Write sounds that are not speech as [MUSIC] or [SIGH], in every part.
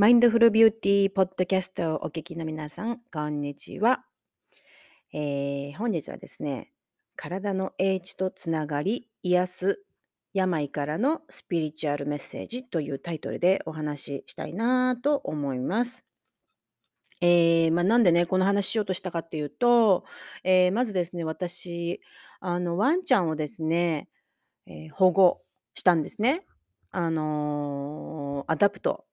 マインドフルビューティーポッドキャストをお聞きの皆さん、こんにちは。えー本日はですね、体の英知とつながり、癒す、病からのスピリチュアルメッセージというタイトルでお話ししたいなと思います。えーまあ、なんでね、この話しようとしたかっていうと、えーまずですね、私、あの、ワンちゃんをですね、えー保護したんですね。あのー adopt。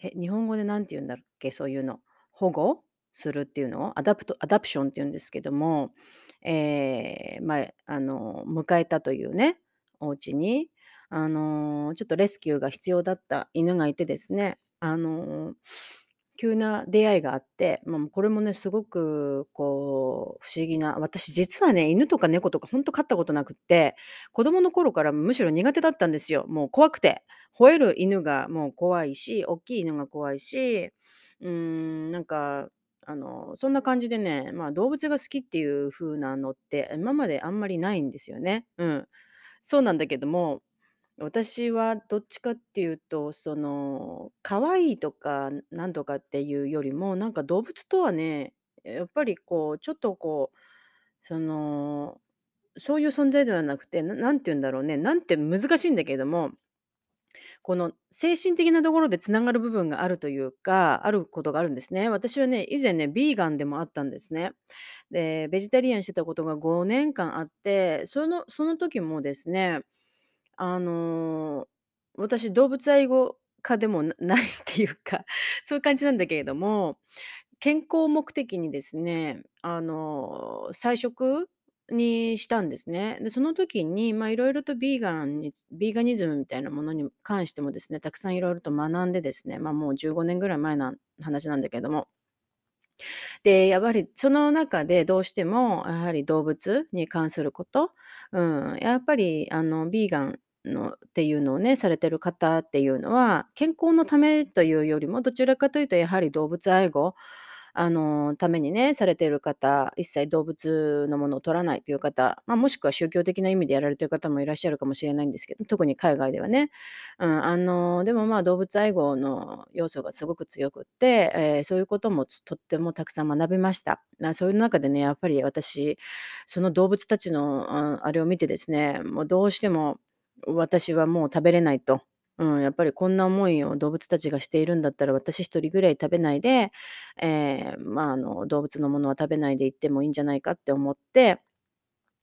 え、日本語で何て言うんだっけ、そういうの。保護するっていうのを adopt adoption って言うんですけども、えーまあ、あの、迎えたというね、お家に、あの、ちょっとレスキューが必要だった犬がいてですね、あの、急な出会いがあって、まあ、これもね、すごくこう不思議な私実はね、犬とか猫とかほんと飼ったことなくって、子供の頃からむしろ苦手だったんですよ。もう怖くて。吠える犬がもう怖いし、おっきい犬が怖いし、うーん、なんか、あの、そんな感じでね、まあ、動物が好きっていう風なのって今まであんまりないんですよね。うん。そうなんだけども、私はどっちかっていうと、その、可愛いとかなんとかっていうよりも、なんか動物とはね、やっぱりこうちょっとこう、その、そういう存在ではなくて、な何て言うんだろうね、なんて難しいんだけども、この精神的なところでつながる部分があるというか、あることがあるんですね。私はね、以前ね、ビーガンでもあったんですね。で、ベジタリアンしてたことが5年間あって、そのその時もですね、あの、私動物愛護家でもないっていうか、[LAUGHS] そういう感じなんだけれども、健康目的にですね、あの、菜食にしたんですね。で、その時に、ま、色々とビーガンにビーガニズムみたいなものに関してもですね、たくさん色々と学んでですね、まあ、もう15年ぐらい前な話なんだけども。で、やっぱりその中でどうしても、やはり動物に関すること、うん、やっぱりあのビーガンのっていうのをね、されてる方っていうのは、健康のためというよりも、どちらかというとやはり動物愛護、あの、ためにね、されている方、一切動物のものを取らないという方、ま、もしくは宗教的な意味でやられてる方もいらっしゃるかもしれないんですけど、特に海外ではね。うん、あの、でも、まあ、動物愛護の要素がすごく強くって、ええ、そういうこともとってもたくさん学びました。な、そういう中でね、やっぱり私、その動物たちの、あれを見てですね、もうどうしても私はもう食べれないと。うん、やっぱりこんな思いを動物たちがしているんだったら、私一人ぐらい食べないで、ええ、ま、あの、動物のものは食べないでいってもいいんじゃないかって思って、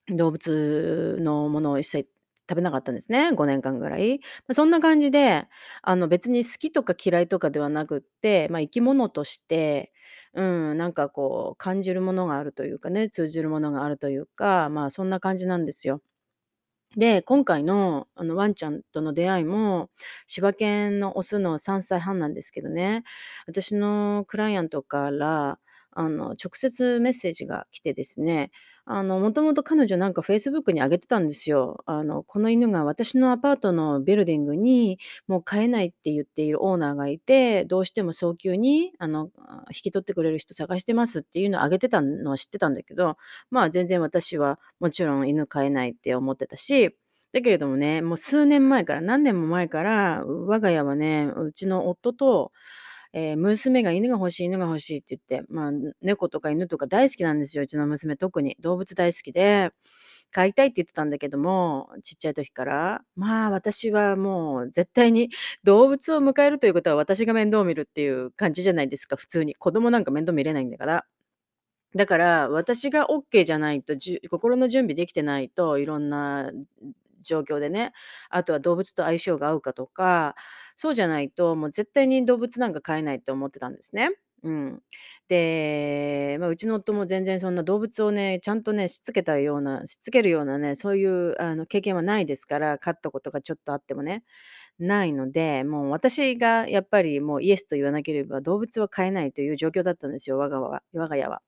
動物のものを一切食べなかったんですね、5年間ぐらい。ま、そんな感じで、あの、別に好きとか嫌いとかではなくって、ま、生き物として、うん、なんかこう感じるものがあるというかね、通じるものがあるというか、まあ、そんな感じなんですよ。で、今回の、あの、ワンちゃんとの出会いも、柴犬のオスの3歳半なんですけどね、私のクライアントから、あの、直接メッセージが来てですね、あの、もともと彼女なんかフェイスブックに上げてたんですよ。あの、この犬が私のアパートのビルディングに、もう飼えないって言っているオーナーがいて、どうしても早急に、あの、引き取ってくれる人探してますっていうのを上げてたのは知ってたんだけど、まあ、全然私はもちろん犬飼えないって思ってたし、だけれどもね、もう数年前から、何年も前から、我が家はね、うちの夫と、ええ、娘が犬が欲しい犬が欲しいって言って、まあ、猫とか犬とか大好きなんですよ、うちの娘特に。動物大好きで、飼いたいって言ってたんだけども、ちっちゃい時から。まあ、私はもう絶対に [LAUGHS] 動物を迎えるということは私が面倒を見るっていう感じじゃないですか、普通に。子供なんか面倒見れないんだから。だから、私がオッケーじゃないと、じ心の準備できてないと、いろんな状況でね、あとは動物と相性が合うかとか、そうじゃないと、もう絶対に動物なんか飼えないって思ってたんですね。うん。で、まあ、うちの夫も全然そんな動物をね、ちゃんとね、しつけたようなしつけるようなね、そういうあの経験はないですから、飼ったことがちょっとあってもね。ないので、もう私がやっぱりもうイエスと言わなければ動物は飼えないという状況だったんですよ、我がは我が家は。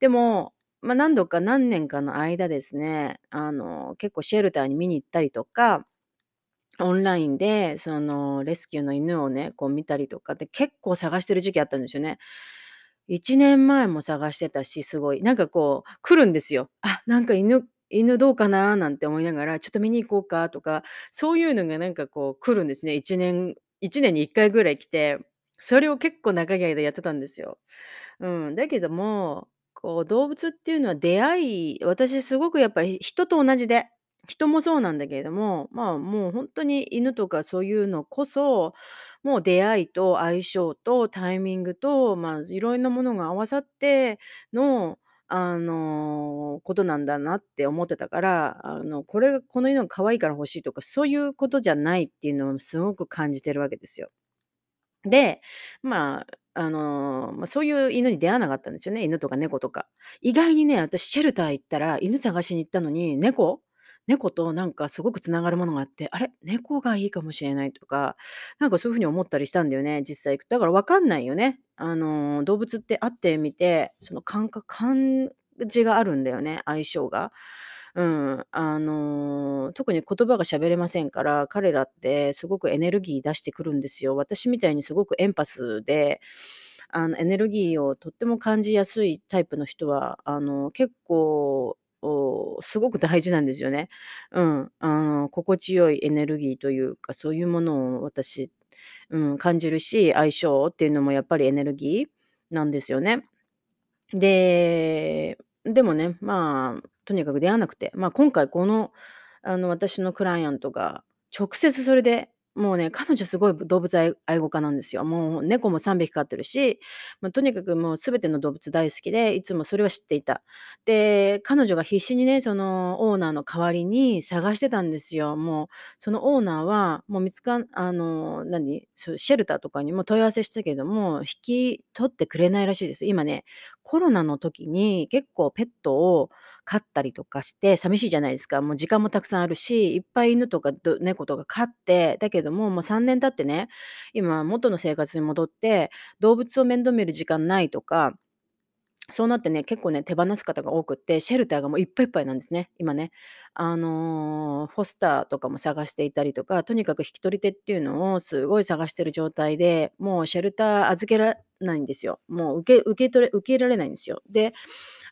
でも、まあ、何度か何年かの間ですね、あの、結構シェルターに見に行ったりとか、オンラインでそのレスキューの犬をね、こう見たりとかで結構探してる時期あったんですよね。1年前も探してたし、すごい。なんかこう来るんですよ。あ、なんか犬犬どうかな？なんて思いながら、ちょっと見に行こうか？とか、そういうのがなんかこう来るんですね。1年1年に1回ぐらい来て、それを結構長い間やってたんですよ。うん、だけども、こう動物っていうのは出会い私すごくやっぱり人と同じで、人もそうなんだけれども、まあ、もうほんとに犬とかそういうのこそ、もう出会いと相性とタイミングと、まあ、いろんなものが合わさっての、あの、ことなんだなって思ってたから、あの、これがこの犬が可愛いから欲しいとか、そういうことじゃないっていうのをすごく感じてるわけですよ。で、まあ、あの、ま、そういう犬に出会わなかったんですよね、犬とか猫とか。意外にね、私シェルター行ったら、犬探しに行ったのに、猫猫となんかすごく繋がるものがあって、あれ、猫がいいかもしれないとか、なんかそういう風に思ったりしたんだよね、実際だから分かんないよね。あの、動物って会ってみて、その感覚感じがあるんだよね、相性が。うん、あの、特に言葉が喋れませんから、彼らってすごくエネルギー出してくるんですよ。私みたいにすごくエンパスで、あの、エネルギーをとっても感じやすいタイプの人は、あの、結構、すごく大事なんですよね。うん、あの、心地よいエネルギーというか、そういうものを私、うん、感じるし、相性っていうのもやっぱりエネルギーなんですよね。で、でもね、まあ、とにかく出会わなくて、まあ、今回この、あの、私のクライアントが直接それで、もうね、彼女すごい動物愛愛護家なんですよ。もう猫も3匹飼ってるし、ま、とにかくもう全ての動物大好きで、いつもそれは知っていた。で、彼女が必死にね、そのオーナーの代わりに探してたんですよ。もう、そのオーナーは、もう見つかんあの、何、シェルターとかにも問い合わせしたけども、引き取ってくれないらしいです。今ね、コロナの時に結構ペットを飼ったりとかして寂しいじゃないですか。もう時間もたくさんあるし、いっぱい犬とか猫とか飼って、だけども、もう3年経ってね、今元の生活に戻って、動物を面倒見る時間ないとか、そうなってね、結構ね、手放す方が多くって、シェルターがもういっぱいいっぱいなんですね、今ね。あの、フォスターとかも探していたりとか、とにかく引き取り手っていうのをすごい探してる状態で、もうシェルター預けられないんですよ。もう受け受け取れ受け入れられないんですよ。で、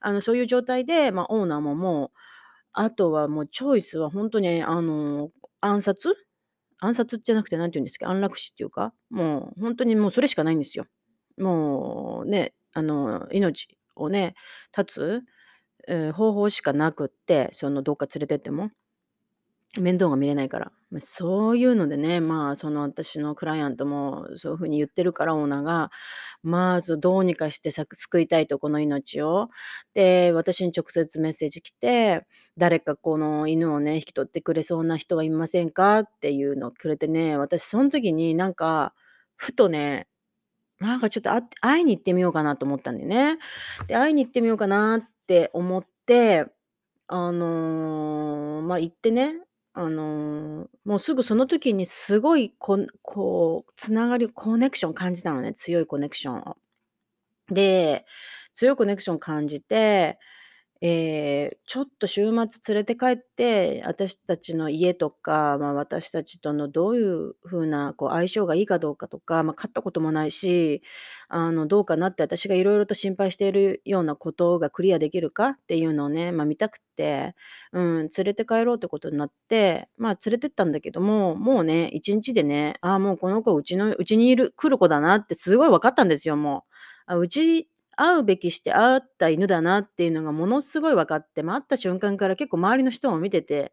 あの、そういう状態で、ま、オーナーももう、あとはもうチョイスは本当に、あの、暗殺？暗殺じゃなくて何て言うんですか、安楽死っていうか、もう本当にもうそれしかないんですよ。もうね、あの、命をね、絶つ、え、方法しかなくって、そのどっか連れてっても。面倒が見れないから。ま、そういうのでね、まあ、その私のクライアントもそういう風に言ってるから、オーナーが、まあ、どうにかしてさ救いたいと、この命を。で、私に直接メッセージ来て、「誰かこの犬をね、引き取ってくれそうな人はいませんか？」っていうのをくれてね、私そん時になんか、ふとね、なんかちょっと、会いに行ってみようかなと思ったんだよね。で、会いに行ってみようかなって思って、あの、まあ、行ってね、あの、もうすぐその時にすごいこんこう、繋がりコネクション感じたのね、強いコネクションを。で、強いコネクション感じて、ええ、ちょっと週末連れて帰って、私たちの家とか、ま、私たちとのどういう風な相性がいいかどうかとか、ま、飼ったこともないし、あの、どうかなって私が色々と心配しているようなことがクリアできるかっていうのをね、ま、見たくて、うん、連れて帰ろうってことになって、まあ、連れてったんだけども、もうね、1日でね、ああ、もうこの子うちのうちにいる来る子だなってすごい分かったんですよ、もう。うち飼うべきして会った犬だなっていうのがものすごい分かって、ま、会った瞬間から結構周りの人も見てて、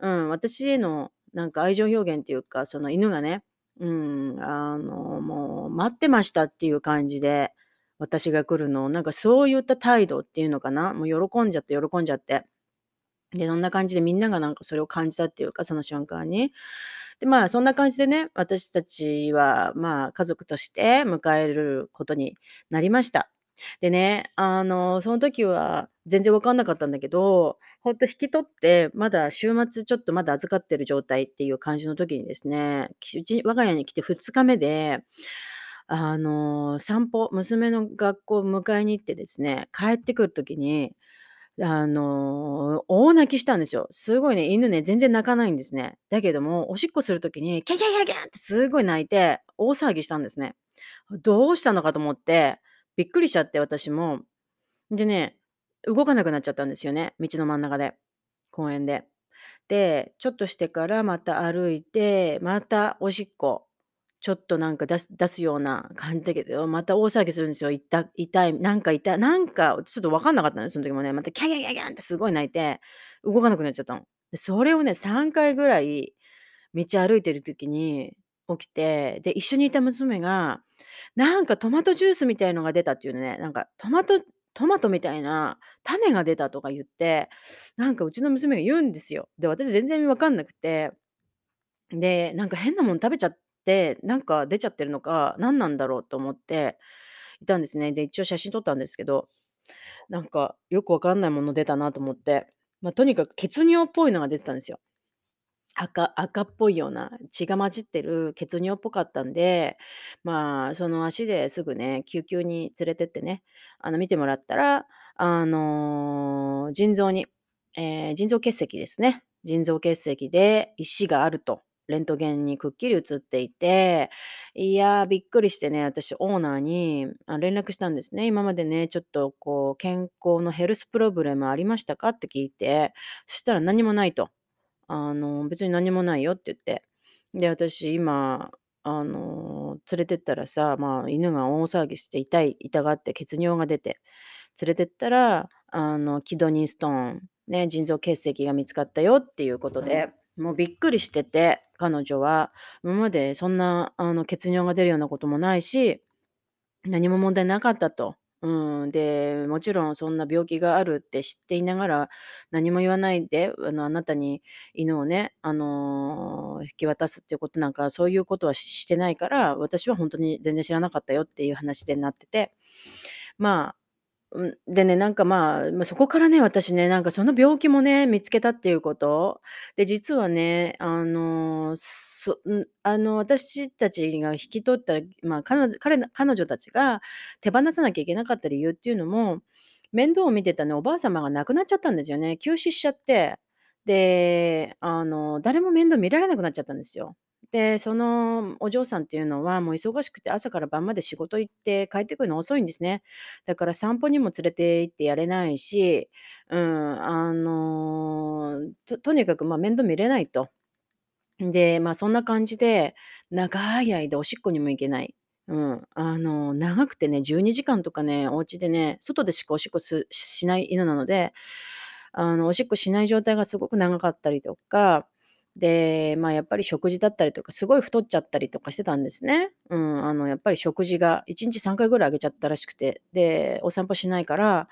うん、私へのなんか愛情表現っていうか、その犬がね、うん、あの、もう待ってましたっていう感じで、私が来るのを、なんかそういった態度っていうのかな、もう喜んじゃって喜んじゃって。で、そんな感じでみんながなんかそれを感じたっていうか、その瞬間に。で、まあ、そんな感じでね、私たちは、まあ、家族として迎えることになりました。でね、あの、その時は全然分かんなかったんだけど、ほんと引き取って、まだ週末ちょっとまだ預かってる状態っていう感じの時にですね、うち我が家に来て2日目で、あの、散歩娘の学校を迎えに行ってですね、帰ってくる時に、あの、大泣きしたんですよ。すごいね、犬ね、全然泣かないんですね。だけども、おしっこする時に、キャキャキャキャってすごい泣いて、大騒ぎしたんですね。どうしたのかと思って、びっくりしちゃって、私も。でね、動かなくなっちゃったんですよね、道の真ん中で、公園で。で、ちょっとしてからまた歩いて、またおしっこ、ちょっとなんか出す出すような感じだけど、また大騒ぎするんですよ。いった痛い、なんか痛いなんかちょっと分かんなかったのよ、その時もね。またキャギャギャギャンってすごい泣いて、動かなくなっちゃったの。で、それをね、3回ぐらい道歩いてる時に起きて、で、一緒にいた娘が、なんかトマトジュースみたいのが出たっていうね、なんかトマトトマトみたいな種が出たとか言って、なんかうちの娘が言うんですよ。で、私全然分かんなくて、で、なんか変なもん食べちゃって、なんか出ちゃってるのか、何なんだろうと思っていたんですね。で、一応写真撮ったんですけど、なんかよくわかんないもの出たなと思って、ま、とにかく血尿っぽいのが出てたんですよ。赤赤っぽいような血が混じってる血尿っぽかったんで、まあ、その足ですぐね、救急に連れてってね、あの、見てもらったら、あの、腎臓に、えー腎臓結石ですね。腎臓結石で石があると、レントゲンにくっきり写っていて、いやー、びっくりしてね、私オーナーに、あ、連絡したんですね。今までね、ちょっとこう健康のヘルスプロブレムありましたか？って聞いて、そしたら何もないと。あの、別に何もないよって言って。で、私今、あの、連れてったらさ、まあ、犬が大騒ぎして痛い痛がって血尿が出て、連れてったら、あの、キドニーストーン、ね、腎臓結石が見つかったよっていうことで、もうびっくりしてて、彼女は。今までそんな、あの、血尿が出るようなこともないし、何も問題なかったと。うん、で、もちろんそんな病気があるって知っていながら、何も言わないで、あの、あなたに犬をね、あの、引き渡すっていうことなんか、そういうことはしてないから、私は本当に全然知らなかったよっていう話でなってて。まあ、うん、でね、なんか、まあ、そこからね、私ね、なんかその病気もね、見つけたっていうこと。で、実はね、あの、そん、あの、私たちが引き取ったまあ、彼女彼彼女たちが手放さなきゃいけなかった理由っていうのも、面倒を見てたね、おばあ様が亡くなっちゃったんですよね。急死しちゃって。で、あの、誰も面倒見られなくなっちゃったんですよ。で、そのお嬢さんっていうのは、もう忙しくて朝から晩まで仕事行って帰ってくるの遅いんですね。だから散歩にも連れて行ってやれないし、うん、あの、ととにかく、ま、面倒見れないと。で、まあ、そんな感じで、長い間おしっこにも行けない。うん、あの、長くてね、12時間とかね、お家でね、外でしかおしっこすしない犬なので、あの、おしっこしない状態がすごく長かったりとか、で、まあ、やっぱり食事だったりとか、すごい太っちゃったりとかしてたんですね。うん、あの、やっぱり食事が1日3回ぐらいあげちゃったらしくて、で、お散歩しないから、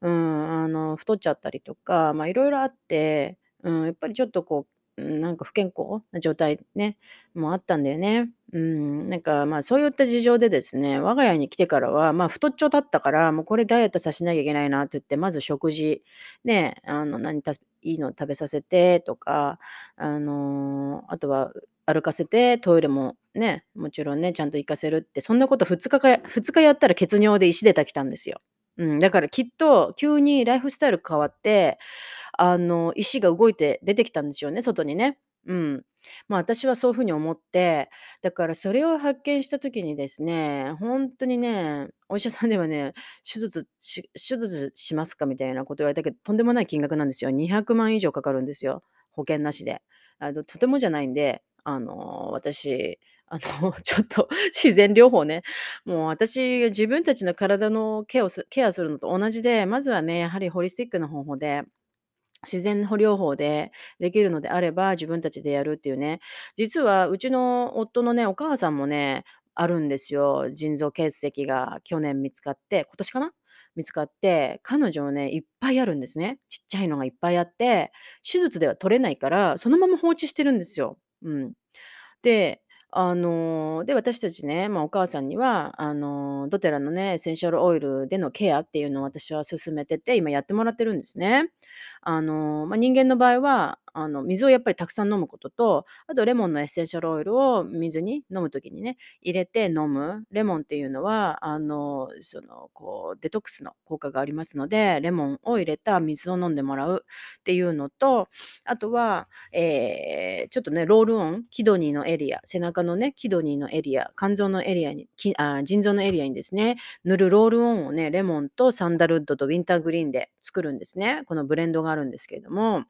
うん、あの、太っちゃったりとか、ま、色々あって、うん、やっぱりちょっとこう、うん、なんか不健康な状態ね、もあったんだよね。うん、なんか、まあ、そういった事情でですね、我が家に来てからは、まあ、太っちょだったから、もうこれダイエットさせなきゃいけないなって言って、まず食事、ね、あの、何たいいの食べさせてとか、あの、あとは歩かせて、トイレもね、もちろんね、ちゃんと行かせるって、そんなこと2日か2日やったら血尿で石出たきたんですよ。うん、だからきっと急にライフスタイル変わって、あの、石が動いて出てきたんですよね、外にね。うん。まあ、私はそういう風に思って、だからそれを発見した時にですね、ほんとにね、お医者さんではね、手術し手術しますか？みたいなこと言われたけど、とんでもない金額なんですよ。200万以上かかるんですよ、保険なしで。あの、とてもじゃないんで、あの、私、あの、[LAUGHS] ちょっと自然療法ね、もう私、自分たちの体のケアをケアするのと同じで、まずはね、やはりホリスティックな方法で自然療法でできるのであれば、自分たちでやるっていうね。実はうちの夫のね、お母さんもね、あるんですよ。腎臓結石が去年見つかって、今年かな？見つかって、彼女はね、いっぱいあるんですね。ちっちゃいのがいっぱいあって、手術では取れないから、そのまま放置してるんですよ。うん。で、あの、で、私たちね、まあ、お母さんには、あの、ドテラのね、エッセンシャルオイルでのケアっていうのを私は進めてて、今やってもらってるんですね。あの、まあ、人間の場合は、あの、水をやっぱりたくさん飲むことと、あとレモンのエッセンシャルオイルを水に飲む時にね、入れて飲む。レモンっていうのは、あの、その、こう、デトックスの効果がありますので、レモンを入れた水を飲んでもらうっていうのと、あとは、えーちょっとね、ロールオン、キドニーのエリア、背中のね、キドニーのエリア、肝臓のエリアに、きあ、腎臓のエリアにですね、塗るロールオンをね、レモンとサンダルウッドとウィンターグリーンで作るんですね。このブレンドがあるんですけれども、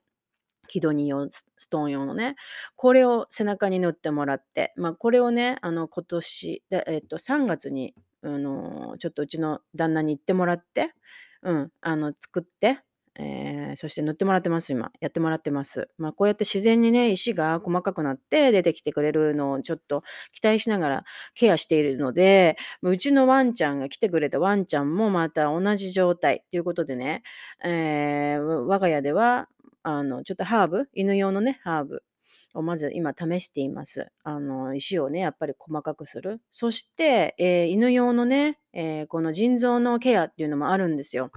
キドニー用ストーン用のね、これを背中に塗ってもらって、まあ、これをね、あの、今年、でえっと、3月に、あの、ちょっとうちの旦那に行ってもらって、うん、あの、作って、えーそして塗ってもらってます、今。やってもらってます。まあ、こうやって自然にね、石が細かくなって出てきてくれるのをちょっと期待しながらケアしているので、うちのワンちゃんが来てくれたワンちゃんもまた同じ状態ということでね、えー我が家では、あの、ちょっとハーブ、犬用のね、ハーブをまず今試しています。あの、石をね、やっぱり細かくする。そして、えー犬用のね、えーこの腎臓のケアっていうのもあるんですよ。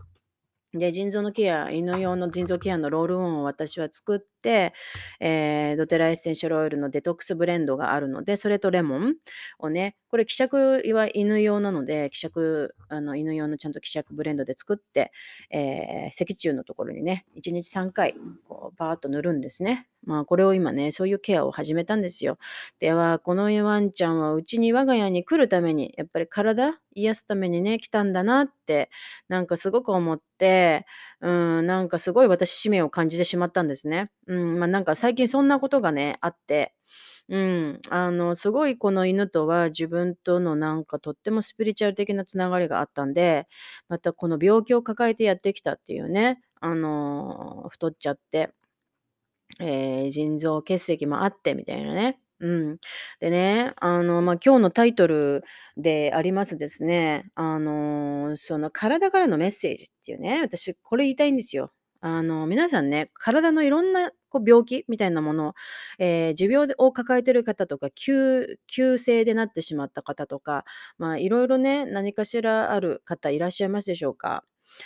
で、腎臓のケア、犬用の腎臓ケアのロールオンを私は作っ、えードテラエッセンシャルオイルのデトックスブレンドがあるので、それとレモンをね、これ希釈は犬用なので、希釈、あの犬用のちゃんと希釈ブレンドで作って、えー脊柱のところにね、1日3回、こう、バーッと塗るんですね。まあ、これを今ね、そういうケアを始めたんですよ。では、このワンちゃんはうちに我が家に来るために、やっぱり体癒すためにね、来たんだなって、なんかすごく思って、うん、なんかすごい私使命を感じてしまったんですね。うん、まあなんか最近そんなことがね、あって、うん、あの、すごいこの犬とは自分とのなんかとってもスピリチュアル的なつながりがあったんで、またこの病気を抱えてやってきたっていうね、あの、太っちゃって、えー腎臓結石もあってみたいなね。うん。でね、あの、ま、今日のタイトルでありますですね、あの、その体からのメッセージっていうね、私これ言いたいんですよ。あの、皆さんね、体のいろんなこう病気みたいなもの、えー持病を抱えてる方とか、急急性でなってしまった方とか、まあ、いろいろね、何かしらある方いらっしゃいますでしょうか。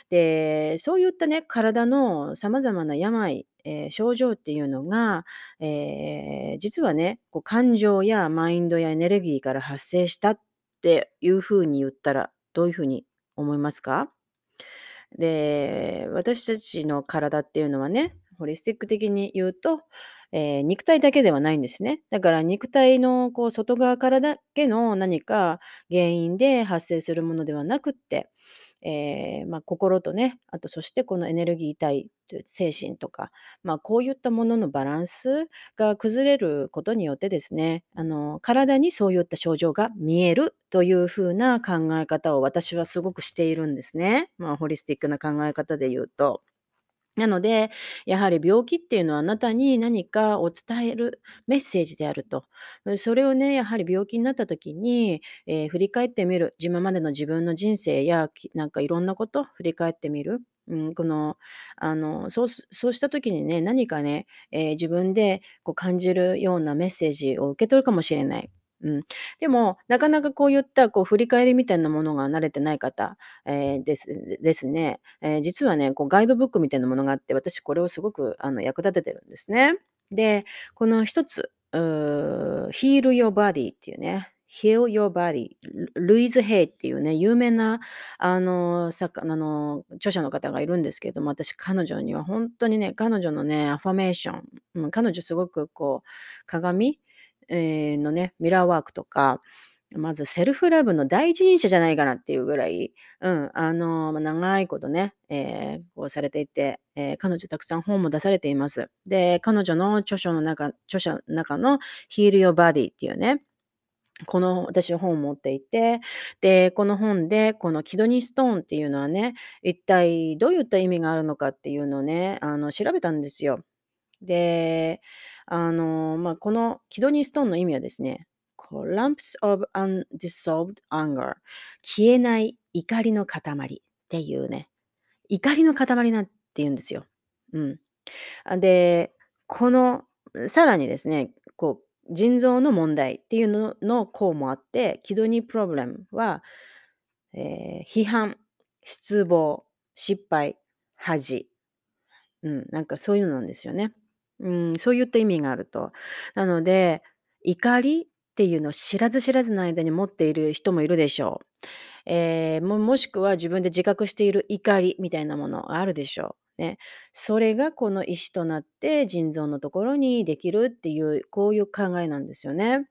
で、そういったね、体の様々な病、えー症状っていうのが、えー実はね、こう感情やマインドやエネルギーから発生したっていうふうに言ったら、どういうふうに思いますか？で、私たちの体っていうのはね、ホリスティック的に言うと、えー肉体だけではないんですね。だから肉体のこう外側からだけの何か原因で発生するものではなくって、えーまあ、心とね、あとそしてこのエネルギー体、精神とか、まあ、こういったもののバランスが崩れることによってですね、あの体にそういった症状が見えるというふうな考え方を私はすごくしているんですね。まあ、ホリスティックな考え方で言うと。なので、やはり病気っていうのはあなたに何かを伝えるメッセージであると。それをね、やはり病気になった時に、えー振り返ってみる。今までの自分の人生や、なんかいろんなこと振り返ってみる。うん、この、あの、そうそうした時にね、何かね、えー自分でこう感じるようなメッセージを受け取るかもしれない。うん、でも、なかなかこういったこう振り返りみたいなものが慣れてない方、えーですですね、えー実はね、こうガイドブックみたいなものがあって、私これをすごくあの役立ててるんですね。で、この一つ、Heal Your Body っていうね、Heal Your Body、ルイズ・ヘイっていうね、有名なあの作あの著者の方がいるんですけれども、私彼女には本当にね、彼女のね、アファメーション、うん、彼女すごくこう、鏡、えーのね、ミラーワークとか、まずセルフラブの第一人者じゃないかなっていうぐらい、うん、あの、ま、長いことね、えーこうされていて、えー彼女たくさん本も出されています。で、彼女の著書の中著者の中の Heal Your Body っていうね、この私は本を持っていて、で、この本で、このキドニーストーンっていうのはね、一体どういった意味があるのかっていうのをね、あの、調べたんですよ。で、あの、まあ、このキドニーストーンの意味はですね、lumps of undissolved anger 消えない怒りの塊っていうね、怒りの塊なんて言うんですよ。うん。で、このさらにですね、こう腎臓の問題っていうのの項もあって、キドニープロブレムは、えー批判、失望、失敗、恥。うん、なんかそういうのなんですよね。うん、そういった意味があると。なので、怒りっていうのを知らず知らずの間に持っている人もいるでしょう。えーももしくは自分で自覚している怒りみたいなものがあるでしょう。ね。それがこの石となって腎臓のところにできるっていう、こういう考えなんですよね。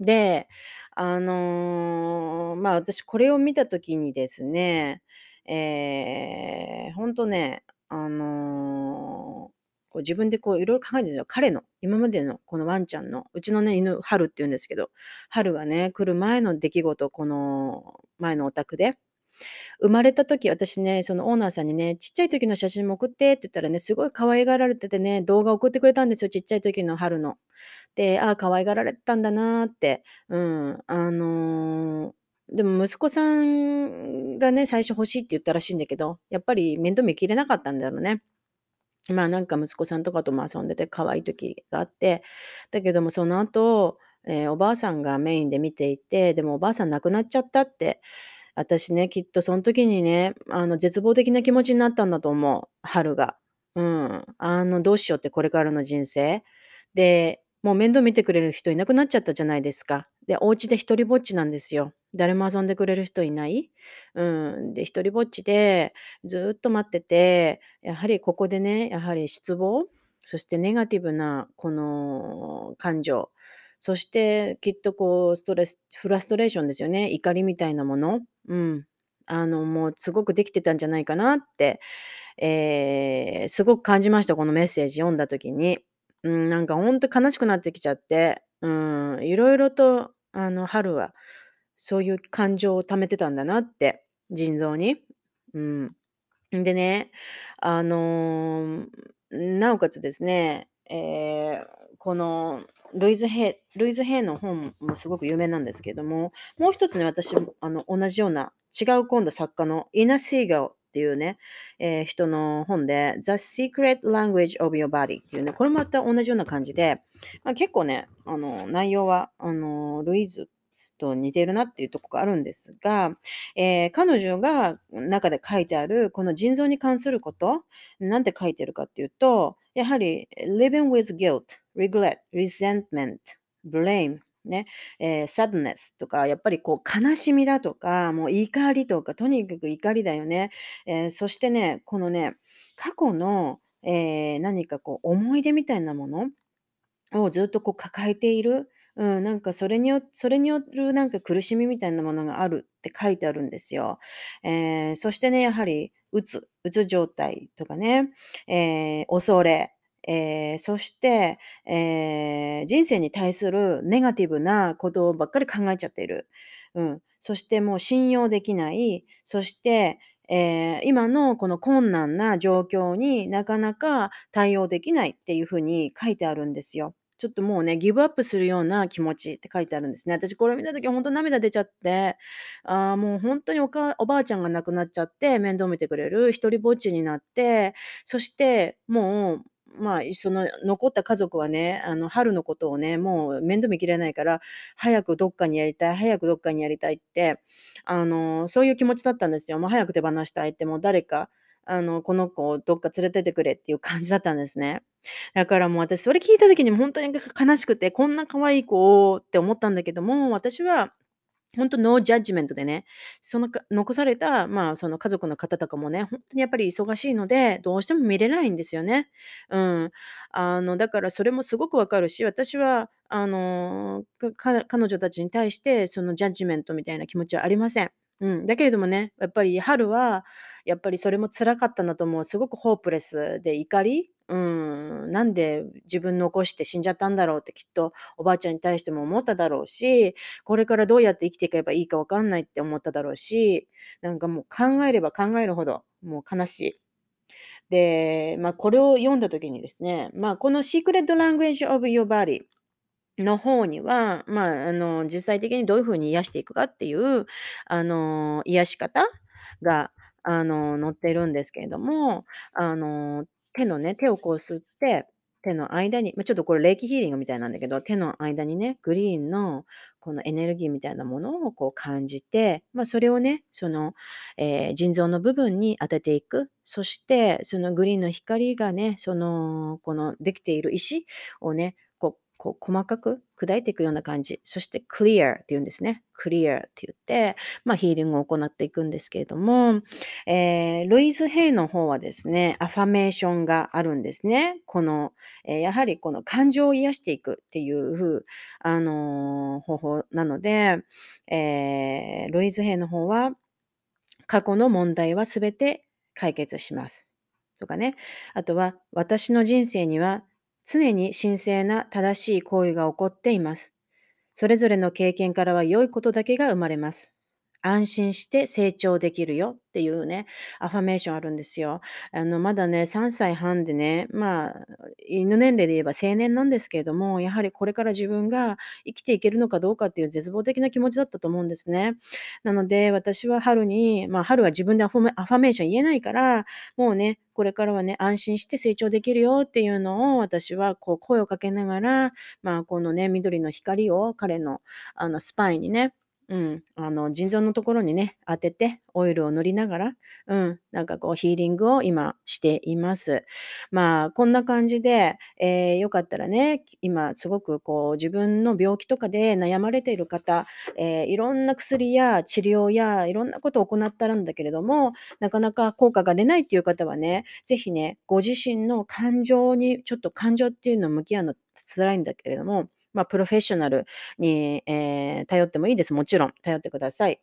で、あの、まあ、私これを見た時にですね、えーほんとね、あの、ここう自分でこういろいろ考えてるんですよ。彼の、今までのこのワンちゃんの、うちのね、犬、春って言うんですけど、春がね、来る前の出来事、この前のお宅で、生まれた時、私ね、そのオーナーさんにね、ちっちゃい時の写真も送ってって言ったらね、すごい可愛がられててね、動画送ってくれたんですよ、ちっちゃい時の春の。で、ああ、可愛がられてたんだなーって。うん、あのーでも息子さんがね、最初欲しいって言ったらしいんだけど、やっぱり面倒見きれなかったんだろうね。まあなんか息子さんとかとも遊んでて可愛い時があって、だけどもその後、えーおばあさんがメインで見ていて、でもおばあさん亡くなっちゃったって私ね、きっとその時にね、あの、絶望的な気持ちになったんだと思う、春が。うん。あの、どうしようってこれからの人生。で、もう面倒見てくれる人いなくなっちゃったじゃないですか。で、お家で一人ぼっちなんですよ。誰も遊んでくれる人いない。うん。で、一人ぼっちでずっと待ってて、やはりここでね、やはり失望、そしてネガティブなこの感情、そしてきっとこうストレス、フラストレーションですよね。怒りみたいなもの。うん。あの、もうすごくできてたんじゃないかなって、えーすごく感じました。このメッセージ読んだ時に。うん、なんかほんと悲しくなってきちゃって、うん、いろいろと、あの、春はそういう感情を溜めてたんだなって、腎臓に。うん。でね、あの、なおかつですね、えーこのルイズ・ヘイルイズ・ヘイの本もすごく有名なんですけども、もう一つね、私あの同じような違う今度作家のイナ・シーガっていうね、えー人の本で The Secret Language of Your Body っていうね、これもまた同じような感じで、まあ、結構ね、あの内容はあのルイズと似てるなっていうとこがあるんですが、えー彼女が中で書いてあるこの腎臓に関すること、なんて書いてるかっていうと、やはり living with guilt, regret, resentment, blame, ね、えー sadness とか、やっぱりこう悲しみだとか、もう怒りとか、とにかく怒りだよね。えーそしてね、このね、過去の、えー何かこう思い出みたいなものをずっとこう抱えている。うん、なんかそれによそれによるなんか苦しみみたいなものがあるって書いてあるんですよ。えーそしてね、やはり、うつ、うつ状態とかね、えー恐れ、えーそして、えー人生に対するネガティブなことばっかり考えちゃっている。うん。そしてもう信用できない。そして、えー今のこの困難な状況になかなか対応できないっていうふうに書いてあるんですよ。ちょっともうね、ギブアップするような気持ちって書いてあるんですね。私これ見た時本当涙出ちゃって、ああ、もう本当におかおばあちゃんが亡くなっちゃって面倒見てくれる一人ぼっちになって、そしてもう、まあ、その残った家族はね、あの春のことをね、もう面倒見きれないから、早くどっかにやりたい、早くどっかにやりたいって、あの、そういう気持ちだったんですよ。もう早く手放したいって、もう誰か、あの、この子をどっか連れてってくれっていう感じだったんですね。だからもう私それ聞いた時に本当に悲しくて、こんな可愛い子って思ったんだけども、私は本当ノージャッジメントでね、その残された、まあ、その家族の方とかもね、本当にやっぱり忙しいので、どうしても見れないんですよね。うん。あの、だからそれもすごくわかるし、私は、あの、彼女たちに対してそのジャッジメントみたいな気持ちはありません。うん。だけれどもね、やっぱり春は、やっぱりそれも辛かったんだと思う。すごくホープレスで怒りうん、なんで自分残して死んじゃったんだろうってきっとおばあちゃんに対しても思っただろうし、これからどうやって生きていけばいいかわかんないって思っただろうし、なんかもう考えれば考えるほど、もう悲しい。で、まあ、これを読んだ時にですね、まあ、この Secret Language of Your Body の方には、まあ、あの、実際的にどういう風に癒していくかっていう、あの、癒し方が、あの、載ってるんですけれども、あの、手のね、手をこう吸って、手の間に、まあ、ちょっとこれ霊気ヒーリングみたいなんだけど、手の間にね、グリーンのこのエネルギーみたいなものをこう感じて、まあ、それをね、その、えー腎臓の部分に当てていく。そして、そのグリーンの光がね、その、このできている石をね、こう、細かく砕いていくような感じ。そして、クリアって言うんですね。クリアって言って、まあ、ヒーリングを行っていくんですけれども、えールイズ・ヘイの方はですね、アファメーションがあるんですね。この、えーやはりこの感情を癒していくっていう、あのー方法なので、えールイズ・ヘイの方は、過去の問題はすべて解決します。とかね。あとは、私の人生には常に神聖な正しい行為が起こっています。それぞれの経験からは良いことだけが生まれます。安心して成長できるよっていうね、アファメーションあるんですよ。あの、まだね、3歳半でね、まあ、犬年齢で言えば青年なんですけれども、やはりこれから自分が生きていけるのかどうかっていう絶望的な気持ちだったと思うんですね。なので、私は春に、まあ、春は自分でアファメーション言えないから、もうね、これからはね、安心して成長できるよっていうのを私はこう声をかけながら、まあ、このね、緑の光を彼のあのスパイにね、うん、あの、腎臓のところにね、当てて、オイルを塗りながら、うん、なんかこうヒーリングを今しています。まあ、こんな感じで、えーよかったらね、今すごくこう自分の病気とかで悩まれている方、えーいろんな薬や治療やいろんなことを行ったらんだけれども、なかなか効果が出ないっていう方はね、ぜひね、ご自身の感情に、ちょっと感情っていうのを向き合うの辛いんだけれども、まあ、プロフェッショナルに、えー頼ってもいいです。もちろん、頼ってください。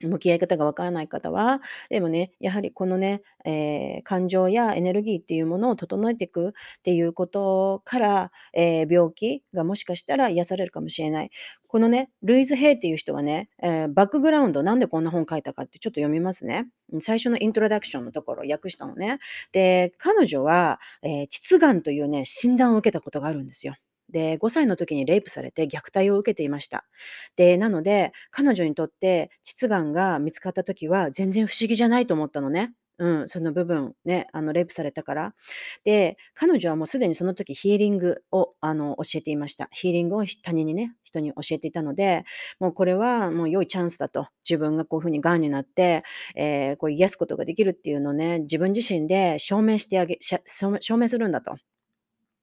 向き合い方がわからない方は、でもね、やはりこのね、えー感情やエネルギーっていうものを整えていくっていうことから、えー病気がもしかしたら癒されるかもしれない。このね、ルイズ・ヘイっていう人はね、えーバックグラウンド、なんでこんな本書いたかってちょっと読みますね。最初のイントロダクションのところ訳したのね。で、彼女は、えー膣がんというね、診断を受けたことがあるんですよ。で、5歳の時にレイプされて虐待を受けていました。で、なので、彼女にとって膣がんが見つかった時は全然不思議じゃないと思ったのね。うん、その部分ね、あのレイプされたから。で、彼女はもうすでにその時ヒーリングをあの教えていました。ヒーリングを他人にね、人に教えていたので、もうこれはもう良いチャンスだと。自分がこういうふうにがんになって、えーこう癒すことができるっていうのをね、自分自身で証明してあげ、証明するんだと。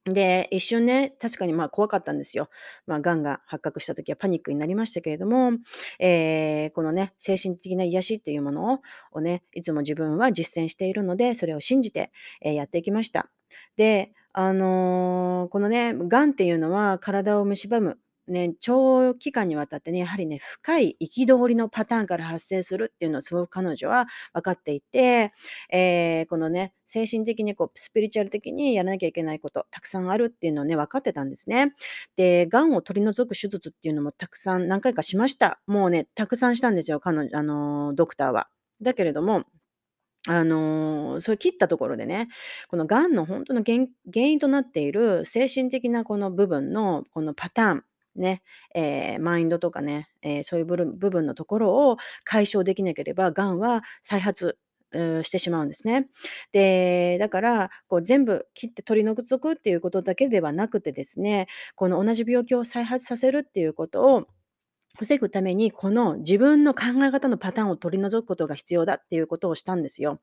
で、一瞬ね、確かにまあ怖かったんですよ。まあ、癌が発覚した時はパニックになりましたけれども、えーこのね、精神的な癒しっていうものをね、いつも自分は実践しているので、それを信じて、えーやっていきました。で、あのーこのね、癌っていうのは体を蝕む。ね、長期間にわたってね、やはりね、深い憤りのパターンから発生するっていうのをすごく彼女は分かっていて、えーこのね、精神的にこう、スピリチュアル的にやらなきゃいけないこと、たくさんあるっていうのをね、分かってたんですね。で、癌を取り除く手術っていうのもたくさん何回かしました。もうね、たくさんしたんですよ、彼女あのドクターは。だけれども、あのーそれ切ったところでね、この癌の本当の原因となっている精神的なこの部分のこのパターン、ね、えーマインドとかね、えーそういう部分のところを解消できなければ、がんは再発してしまうんですね。で、だから、こう全部切って取り除くっていうことだけではなくてですね、この同じ病気を再発させるっていうことを防ぐために、この自分の考え方のパターンを取り除くことが必要だっていうことをしたんですよ。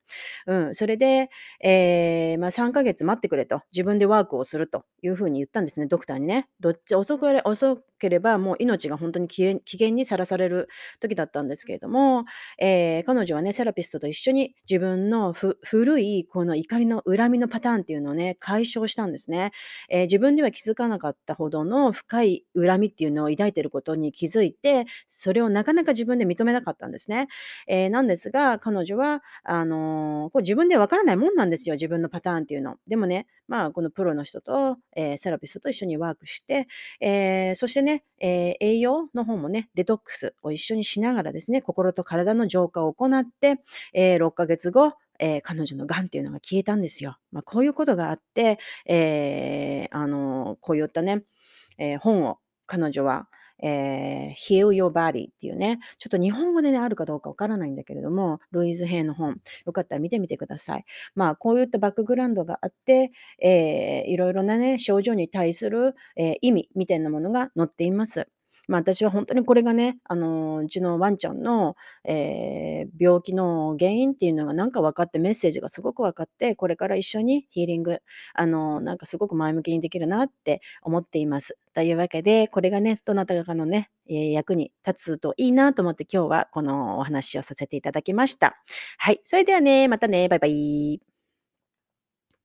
うん、それで、えーまあ、3ヶ月待ってくれと、自分でワークをするというふうに言ったんですね、ドクターにね。どっち遅くれ遅ければ、もう命が本当に危険にさらされる時だったんですけれども、えー彼女はね、セラピストと一緒に自分の古いこの怒りの恨みのパターンっていうのをね、解消したんですね。えー自分では気づかなかったほどの深い恨みっていうのを抱いてることに気づいて、それをなかなか自分で認めなかったんですね。えーなんですが、彼女は、あのこう自分でわからないもんなんですよ、自分のパターンっていうの。でもね、まあ、このプロの人と、えーセラピストと一緒にワークして、えーそしてね、えー栄養の方もね、デトックスを一緒にしながらですね、心と体の浄化を行って、えー6ヶ月後、えー彼女の癌っていうのが消えたんですよ。まあ、こういうことがあって、えーあのこういったね、えー本を彼女は、えー Heal Your Body っていうね、ちょっと日本語でね、あるかどうかわからないんだけれども、ルイズ・ヘイの本、よかったら見てみてください。まあ、こういったバックグラウンドがあって、えーいろいろなね、症状に対する、えー意味みたいなものが載っています。まあ、私は本当にこれがね、あのうちのワンちゃんの、えー病気の原因っていうのがなんか分かって、メッセージがすごく分かって、これから一緒にヒーリング、あのなんかすごく前向きにできるなって思っています。というわけで、これがね、どなたかのね、え役に立つといいなと思って今日はこのお話をさせていただきました。はい。それではね、またね、バイバイ。